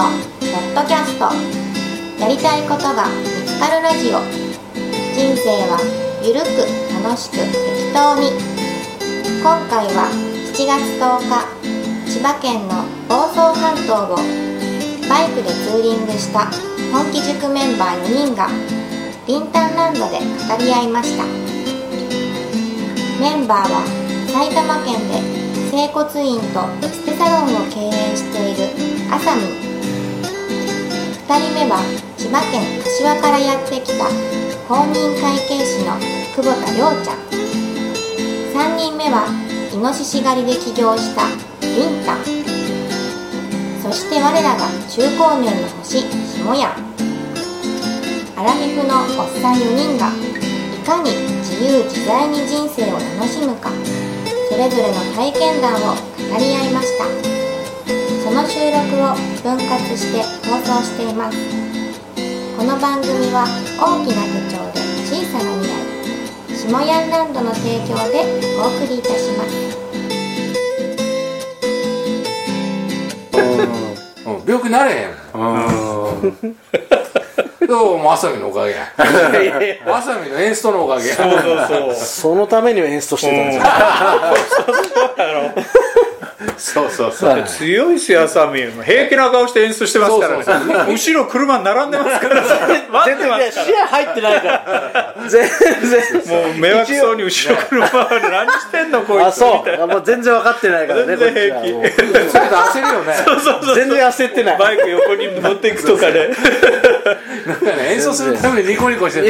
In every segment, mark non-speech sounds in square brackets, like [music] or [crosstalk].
のポッドキャスト。やりたいことが見つかるラジオ。人生はゆるく楽しく適当に。今回は7月10日千葉県の房総半島をバイクでツーリングした本気塾メンバー4人がリンタンランドで語り合いました。メンバーは埼玉県で整骨院とエステサロンを経営しているあさみ人目は千葉県柏からやってきた公認会計士の久保田亮ちゃん。3人目はイノシシ狩りで起業したりんたんそして我らが中高年の星下やアラフィフのおっさん4人がいかに自由自在に人生を楽しむか。それぞれの体験談を語り合いました。その収録を分割して放送しています。この番組は大きな手帳で小さな未来下ヤンランドの提供でお送りいたします。うん、病気なれ。へんうんどうもあさみのおかげや。あさみのエンストのおかげや。そうそうそう。そのためには演出してたんですよ、そうそうそうはい。強いっすよ、あさみ。平気な顔して演出してますからね。そうそう後ろ車並んでますから、待ってま全然視野入ってないから。全然。もう迷惑そうに後ろ車は何してんの、こいつ。あそみたいう。なもう全然分かってないからね全然平気。こっちはもちょっと焦るよね。[laughs] そうそうそうう。全然焦ってない。バイク横に持っていくとかね。なんかね演奏するためにニコニコしてる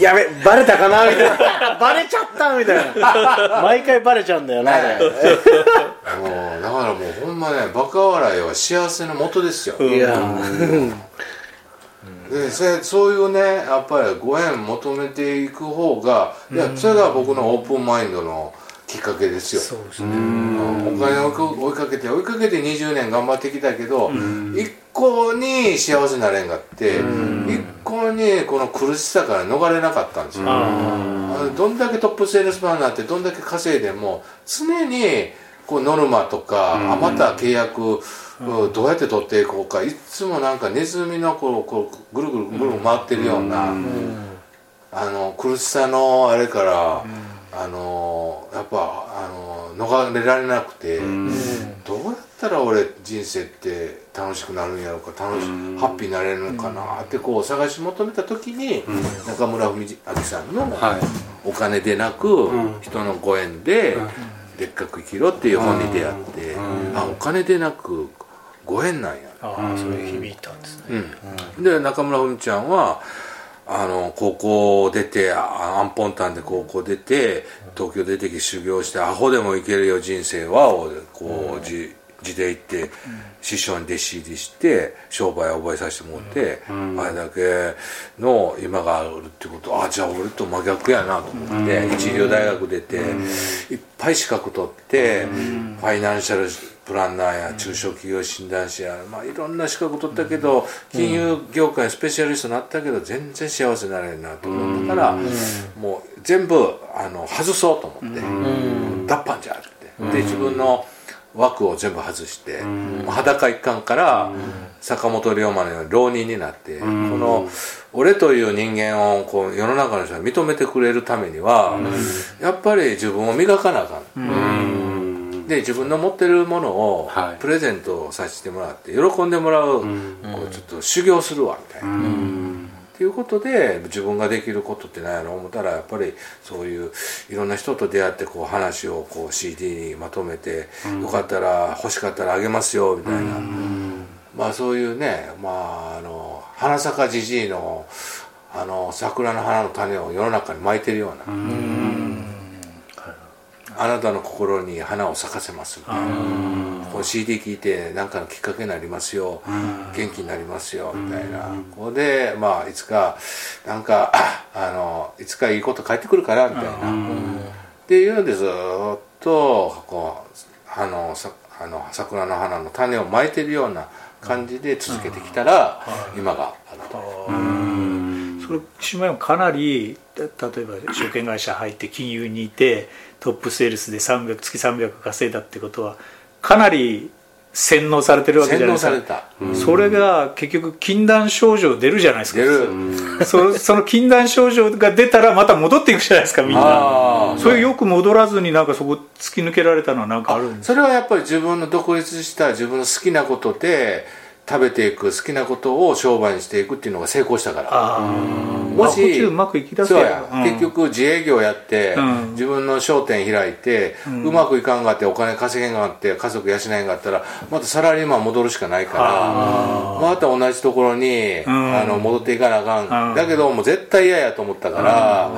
やべバレたかな？みたいな。バレちゃったみたいな。毎回バレちゃうんだよなあれ。もうだからもうほんまねバカ笑いは幸せのもとですよ、いや。でそれそういうねやっぱりご縁求めていく方がいやそれが僕のオープンマインドのきっかけですよ。そうですね。うん。お金を追いかけて追いかけて20年頑張ってきたけど、一向に幸せになれんがって、一向にこの苦しさから逃れなかったんですよ、どんだけトップセールスマンになってどんだけ稼いでも常にこうノルマとか、あまた契約、うん。どうやって取っていこうかいつもなんかネズミのこうこうぐるぐるぐる回ってるような、あの苦しさのあれから、あのやっぱあの逃れられなくて、どうやったら俺人生って楽しくなるんやろうか楽し、ハッピーになれるのかなってこう探し求めた時に、中村文明さんのはい「お金でなく、人のご縁で、でっかく生きろ」っていう本に出会って、あお金でなくご縁なんや。ああ、それ響いたんですね。うん、で中村文ちゃんはあの高校出てあアンポンタンで高校出て東京出てきて修行してアホでもいけるよ人生はをこうじ地で行って師匠に弟子入りして商売を覚えさせてもらって、あれだけの今があるってことあじゃあ俺と真逆やなと思って、一流大学出て、いっぱい資格取って、ファイナンシャルプランナーや中小企業診断士や、まあ、いろんな資格取ったけど金融業界スペシャリストになったけど全然幸せになれんなと思ったから、もう全部あの外そうと思って、脱藩じゃって。で自分の枠を全部外して、裸一貫から坂本龍馬のように浪人になって、この俺という人間をこう世の中の人が認めてくれるためには、やっぱり自分を磨かなあかん、で自分の持ってるものをはい。プレゼントさせてもらって喜んでもらう,、こうちょっと修行するわみたいな。いうことで自分ができることって何やろう思ったらやっぱりそういういろんな人と出会ってこう話をこう CD にまとめて、よかったら欲しかったらあげますよみたいな、まあそういうねまああの花咲じじいのあの桜の花の種を世の中にまいてるような、あなたの心に花を咲かせますみたいな、こう CD 聞いて何かのきっかけになりますよ、元気になりますよ。みたいな、ここでまあいつかなんか [coughs] あのいつかいいこと返ってくるからみたいな、っていうんでずっとこうあのさあの桜の花の種をまいてるような感じで続けてきたら、今がある。と。それ島山かなりた例えば証券会社入って金融にいてトップセールスで300月300稼いだってことはかなり洗脳されてるわけじゃない洗ですか。脳された。それが結局禁断症状出るじゃないですか。出る。そその禁断症状が出たらまた戻っていくじゃないですかみんな。それよく戻らずになんかそこ突き抜けられたのはなんかあるんですそれはやっぱり自分の独立した自分の好きなことで食べていく好きなことを商売にしていくっていうのが成功したから。もしうまくいきだせそうや、うん。結局自営業やって、うん。自分の商店開いて、うまくいかんがってお金稼げんがって家族養えんがったらまたサラリーマン戻るしかないからまた同じところに、ん。あの戻っていかなあかん。だけどもう絶対嫌やと思ったから、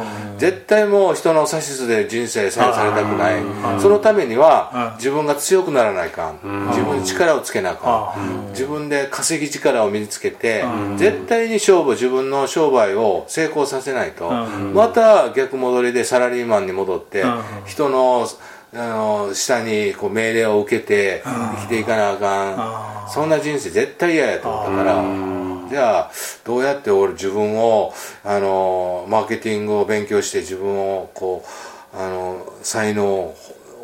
絶対もう人の指図で人生左右されたくない、そのためには、自分が強くならないかん、自分に力をつけなあかん、自分で稼ぎ力を身につけて、絶対に勝負自分の商売を成功させないと、また逆戻りでサラリーマンに戻って、うん人のあの下にこう命令を受けて生きていかなあかん、そんな人生絶対嫌やと思ったから、じゃあどうやって俺自分をあのマーケティングを勉強して自分をこうあの才能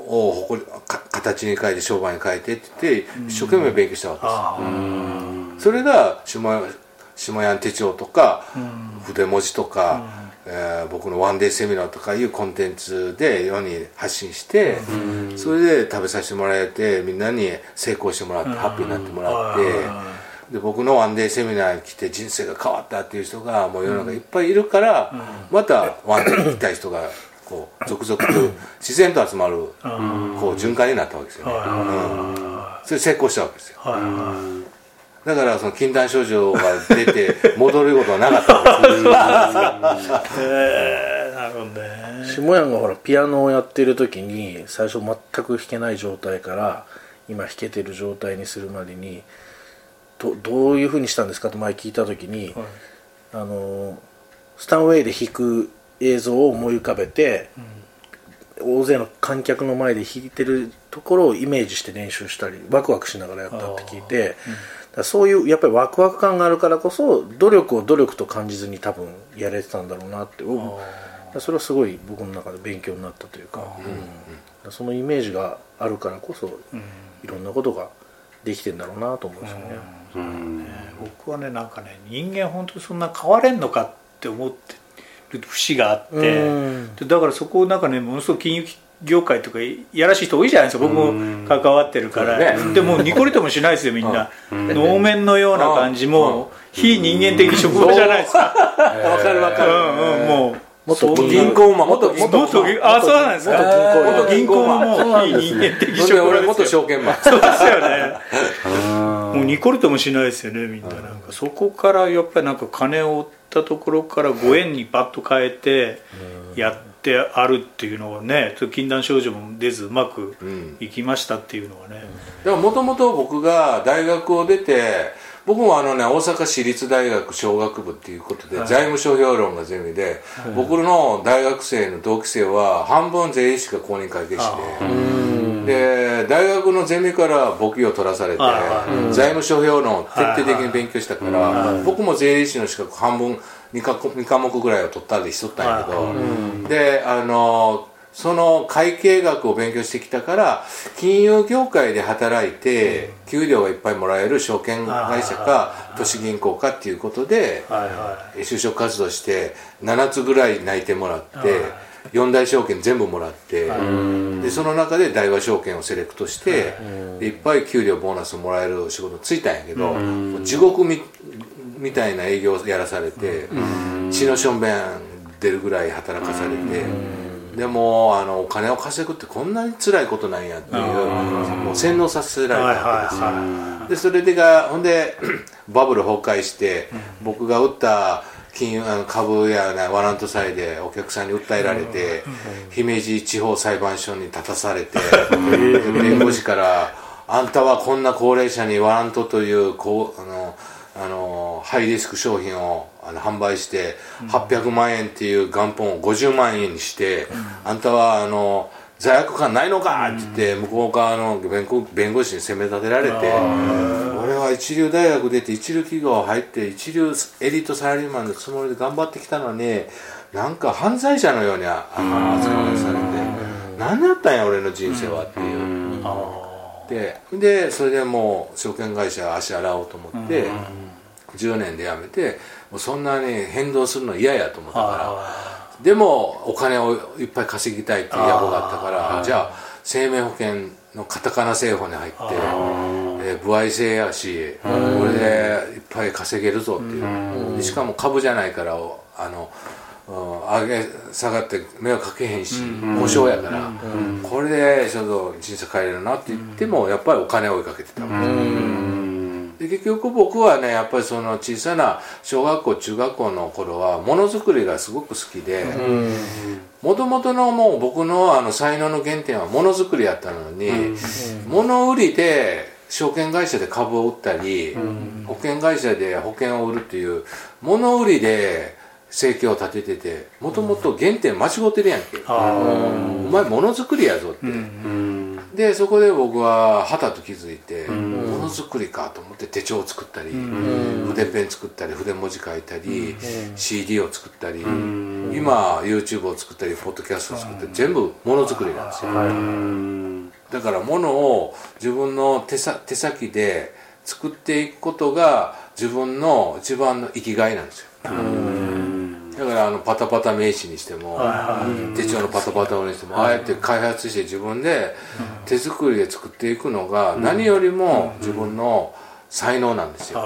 を誇りか形に変えて商売に変えてって言って一生懸命勉強したわけです。よ、それが下下屋手帳とか、筆文字とか、えー僕のワンデーセミナーとかいうコンテンツで世に発信して、それで食べさせてもらえてみんなに成功してもらって、ハッピーになってもらって、で僕のワンデーセミナーに来て人生が変わったっていう人がもう世の中いっぱいいるから、またワンデーに行きたい人がこう続々と自然と集まる、こう循環になったわけですよね、うん。それ成功したわけですよ。だからその禁断症状が出て [laughs] 戻ることはなかったんですよえー。なるほどね下屋がほらピアノをやってる時に最初全く弾けない状態から今弾けてる状態にするまでにどどういうふうにしたんですかと前聞いた時に、あのスタンウェイで弾く映像を思い浮かべて、大勢の観客の前で弾いてるところをイメージして練習したりワクワクしながらやったって聞いて、だからそういうやっぱりワクワク感があるからこそ努力を努力と感じずに多分やれてたんだろうなって僕それはすごい僕の中で勉強になったというか、うん。そのイメージがあるからこそ、いろんなことができてんだろうなと思うんですよね、僕はねなんかね人間本当にそんな変われんのかって思ってる節があって、うん。でだからそこをなんかねものすごく金融業界とかやらしい人多いじゃないですか僕も関わってるから、そうでもニコリともしないですよみんな、能面のような感じも非人間的職務じゃないですか。わかるわかる、うんうんもうもっとそう銀行マン。元銀行もっとあそうなんですか。元銀行マン。元銀行も非人間的元務ですよ。証券マン。そうですよねもうニコリともしないですよねみんな。なんかそこからやっぱりなんか金を追ったところからご縁にパッと変えてやってあるっていうのはね禁断症状も出ずうまくいきましたっていうのはね、でももともと僕が大学を出て僕もあのね大阪市立大学商学部っていうことで、財務諸評論がゼミで、僕の大学生の同期生は半分税理士が公認会計士でで大学のゼミから簿記を取らされて財務諸評論を徹底的に勉強したから僕も税理士の資格半分2科2科目ぐらいを取ったりしとったんやけどであのその会計学を勉強してきたから金融業界で働いて給料がいっぱいもらえる証券会社か都市銀行かっていうことで就職活動して7つぐらい内定もらって四大証券全部もらってでその中で大和証券をセレクトしてでいっぱい給料ボーナスもらえる仕事ついたんやけど地獄みみたいな営業をやらされて血のしょんべん出るぐらい働かされてでもあのお金を稼ぐってこんなに辛いことなんやっていうもう洗脳させられたわけですよ。でそれでがほんで [clears throat] バブル崩壊して、僕が売った金融あの株や、ね、ワラント債でお客さんに訴えられて、姫路地方裁判所に立たされて、で弁護士から「あんたはこんな高齢者にワラントというこうあのあのハイリスク商品をあの販売して800万円っていう元本を50万円にして、あんたはあの罪悪感ないのかって言って向こう側の弁護弁護士に責め立てられて俺は一流大学出て一流企業入って一流エリートサラリーマンのつもりで頑張ってきたのになんか犯罪者のようにああの扱いされて。何だったんや俺の人生はっていう。ってでそれでもう証券会社足洗おうと思って、10年で辞めてもうそんなに変動するの嫌やと思ったから。でもお金をいっぱい稼ぎたいっていう野望があったからじゃあ生命保険のカタカナ製法に入って、えー、歩合制やし、これでいっぱい稼げるぞっていう、でしかも株じゃないからあの、うん上げ下がって迷惑かけへんし保証やから、これでちょっと人生変えれるなって言ってもやっぱりお金を追いかけてた、で結局僕はねやっぱりその小さな小学校中学校の頃はものづくりがすごく好きでもともとのもう僕のあの才能の原点はものづくりやったのに、物売りで証券会社で株を売ったり、保険会社で保険を売るっていう物売りで生計を立てててもともと原点間違ってるやんけ、お前ものづくりやぞって、でそこで僕ははたと気づいて、ものづくりかと思って手帳を作ったり、筆ペン作ったり筆文字書いたり、CD を作ったり、今 YouTube を作ったりポッドキャストを作ったり、全部ものづくりなんですよ、だからものを自分の手さ手先で作っていくことが自分の一番の生きがいなんですよ、だからあのパタパタ名刺にしても、手帳のパタパタにしても、ああやって開発して自分で手作りで作っていくのが何よりも自分の才能なんですよ、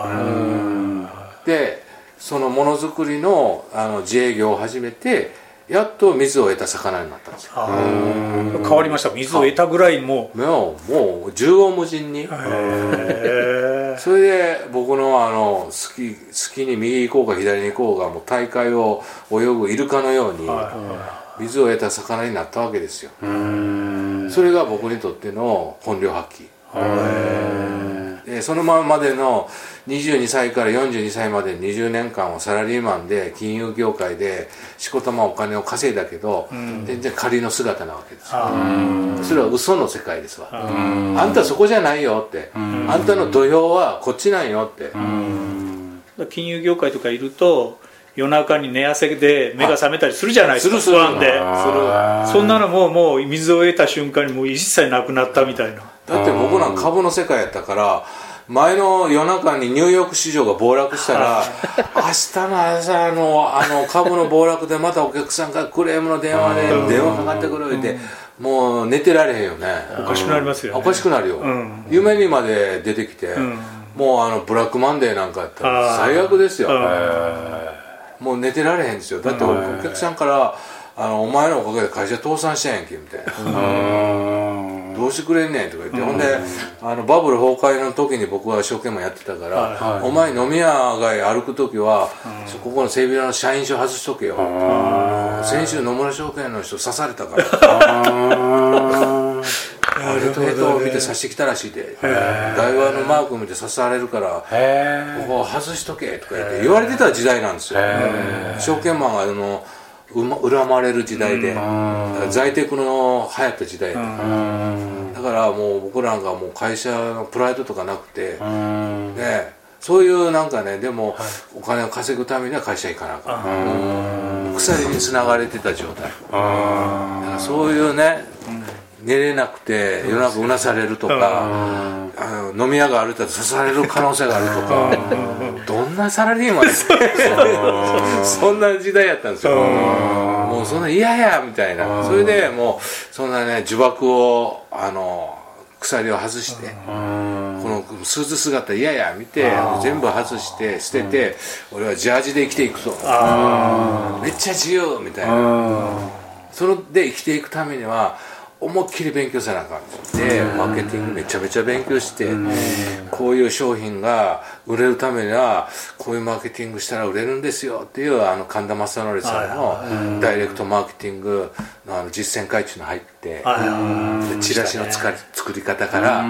でそのものづくりのあの自営業を始めてやっと水を得た魚になったんですよ。変わりました。水を得たぐらいももうもう縦横無尽に。それで僕のあの好き好きに右行こうか左に行こうがもう大会を泳ぐイルカのように水を得た魚になったわけですよ。それが僕にとっての本領発揮でそのままでの22歳から42歳まで20年間をサラリーマンで金融業界でしこたまお金を稼いだけど、全然仮の姿なわけですよ。それは嘘の世界ですわ。あんたそこじゃないよって。あんたの土俵はこっちなんよって。え金融業界とかいると夜中に寝汗で目が覚めたりするじゃないですかするする。不安で。そんなのももう水を得た瞬間にもう一切なくなったみたいなだって僕なんか株の世界やったから前の夜中にニューヨーク市場が暴落したら明日の朝のあの株の暴落でまたお客さんからクレームの電話で電話かかってくる言うてもう寝てられへんよね。おかしくなりますよね。おかしくなるよ、ん。夢にまで出てきて、もうあのブラックマンデーなんかやったら最悪ですよ、もう寝てられへんですよだってお客さんからあの「お前のおかげで会社倒産したんやんけ」みたいなどうしてくれんねんとか言って、ほんであのバブル崩壊の時に僕は証券マンやってたから、お前飲み屋街歩く時は、ここの整備屋の社員証外しとけよ、先週野村証券の人刺されたからヘトヘトを見て刺してきたらしいで台湾のマーク見て刺されるからここ外しとけとか言って言われてた時代なんですよ証券マンがあの恨まれる時代で。在宅の流行った時代で。だからもう僕らがもう会社のプライドとかなくて。ね。そういうなんかねでもお金を稼ぐためには会社行かなあかん。鎖につながれてた状態。だからそういうね寝れなくて夜中うなされるとかあの飲み屋が歩いたら刺される可能性があるとかどんなサラリーマンですかそんな時代やったんですよ。もうそんな嫌やみたいな。それでもうそんなね呪縛をあの鎖を外してこのスーツ姿嫌や見て全部外して捨てて俺はジャージで生きていくとめっちゃ自由みたいな。それで生きていくためには思いっきり勉強せなあかんでマーケティングめちゃめちゃ勉強してこういう商品が売れるためにはこういうマーケティングしたら売れるんですよっていうあの神田正則さんのダイレクトマーケティングのあの実践会っていうの入ってでチラシのつか作り方からキ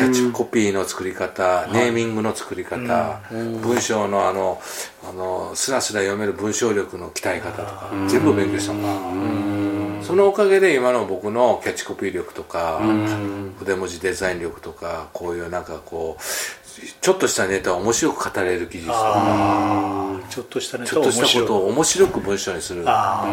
ャッチコピーの作り方ネーミングの作り方文章のあのあのスラスラ読める文章力の鍛え方とか全部勉強したの。かそのおかげで今の僕のキャッチコピー力とか筆文字デザイン力とかこういうなんかこうちょっとしたネタを面白く語れる技術とかちょっとしたネちょっとしたことを面白く文章にする。あ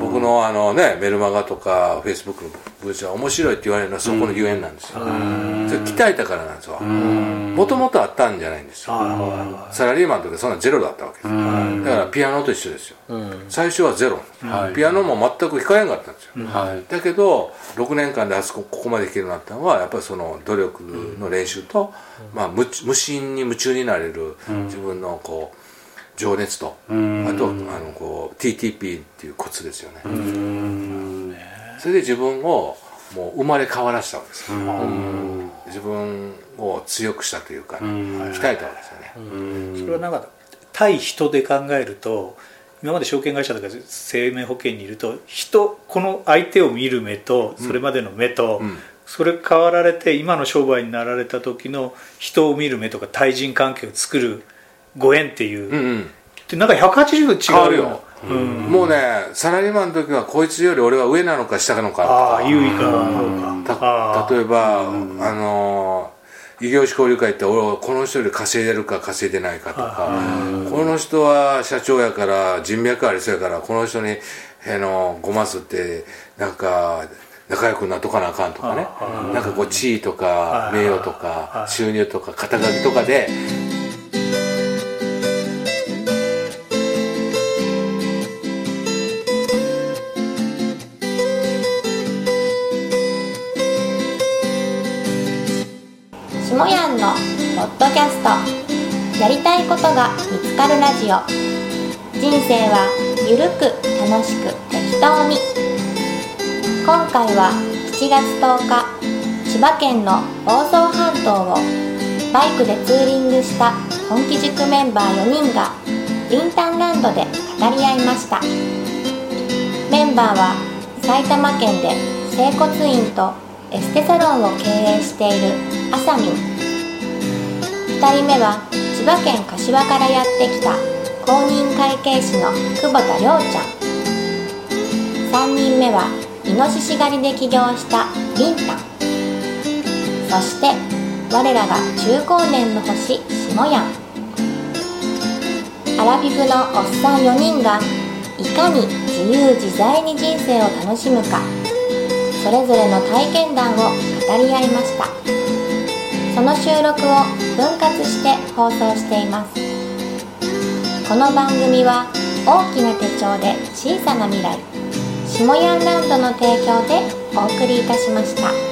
僕のあのねメルマガとかフェイスブックの文章は面白いって言われるのはそこのゆえんなんですよ、それ鍛えたからなんですよもともとあったんじゃないんですよ。あサラリーマンの時はそんなゼロだったわけですだからピアノと一緒ですよ、最初はゼロ、はい。ピアノも全く弾かへんかったんですよ、はい。だけど6年間であそこここまで弾けるようになったのはやっぱりその努力の練習と、まあ、無無心に夢中になれる自分のこう情熱と、あとあのこう TTP っていうコツですよね、それで自分をもう生まれ変わらせたわけですよ、自分を強くしたというか、鍛えたわけですよね、それはなんか対人で考えると今まで証券会社とか生命保険にいると人この相手を見る目とそれまでの目と、んそれ変わられて今の商売になられた時の人を見る目とか対人関係を作るご縁っていう、うんうん。でなんか180度違うよ、うん。もうねサラリーマンの時はこいつより俺は上なのか下なのか。とああか優位か例えば、あの異業種交流会って俺はこの人より稼いでるか稼いでないかとか。この人は社長やから人脈ありそうやからこの人にあのごますってなん。か仲良くなっとかなあかんとかね。なんかこう地位とか名誉とか収入とか肩書きとかで。下やんのポッドキャスト。やりたいことが見つかるラジオ。人生はゆるく楽しく適当に今回は7月10日千葉県の房総半島をバイクでツーリングした本気塾メンバー4人がリンタンランドで語り合いました。メンバーは埼玉県で整骨院とエステサロンを経営しているあさみ。ん2人目は千葉県柏からやってきた公認会計士の久保田亮ちゃん。3人目はイノシシ狩りで起業したりんたんそして我らが中高年の星下やんアラフィフのおっさん4人がいかに自由自在に人生を楽しむかそれぞれの体験談を語り合いました。その収録を分割して放送しています。この番組は大きな手帳で小さな未来下ヤンランドの提供でお送りいたしました。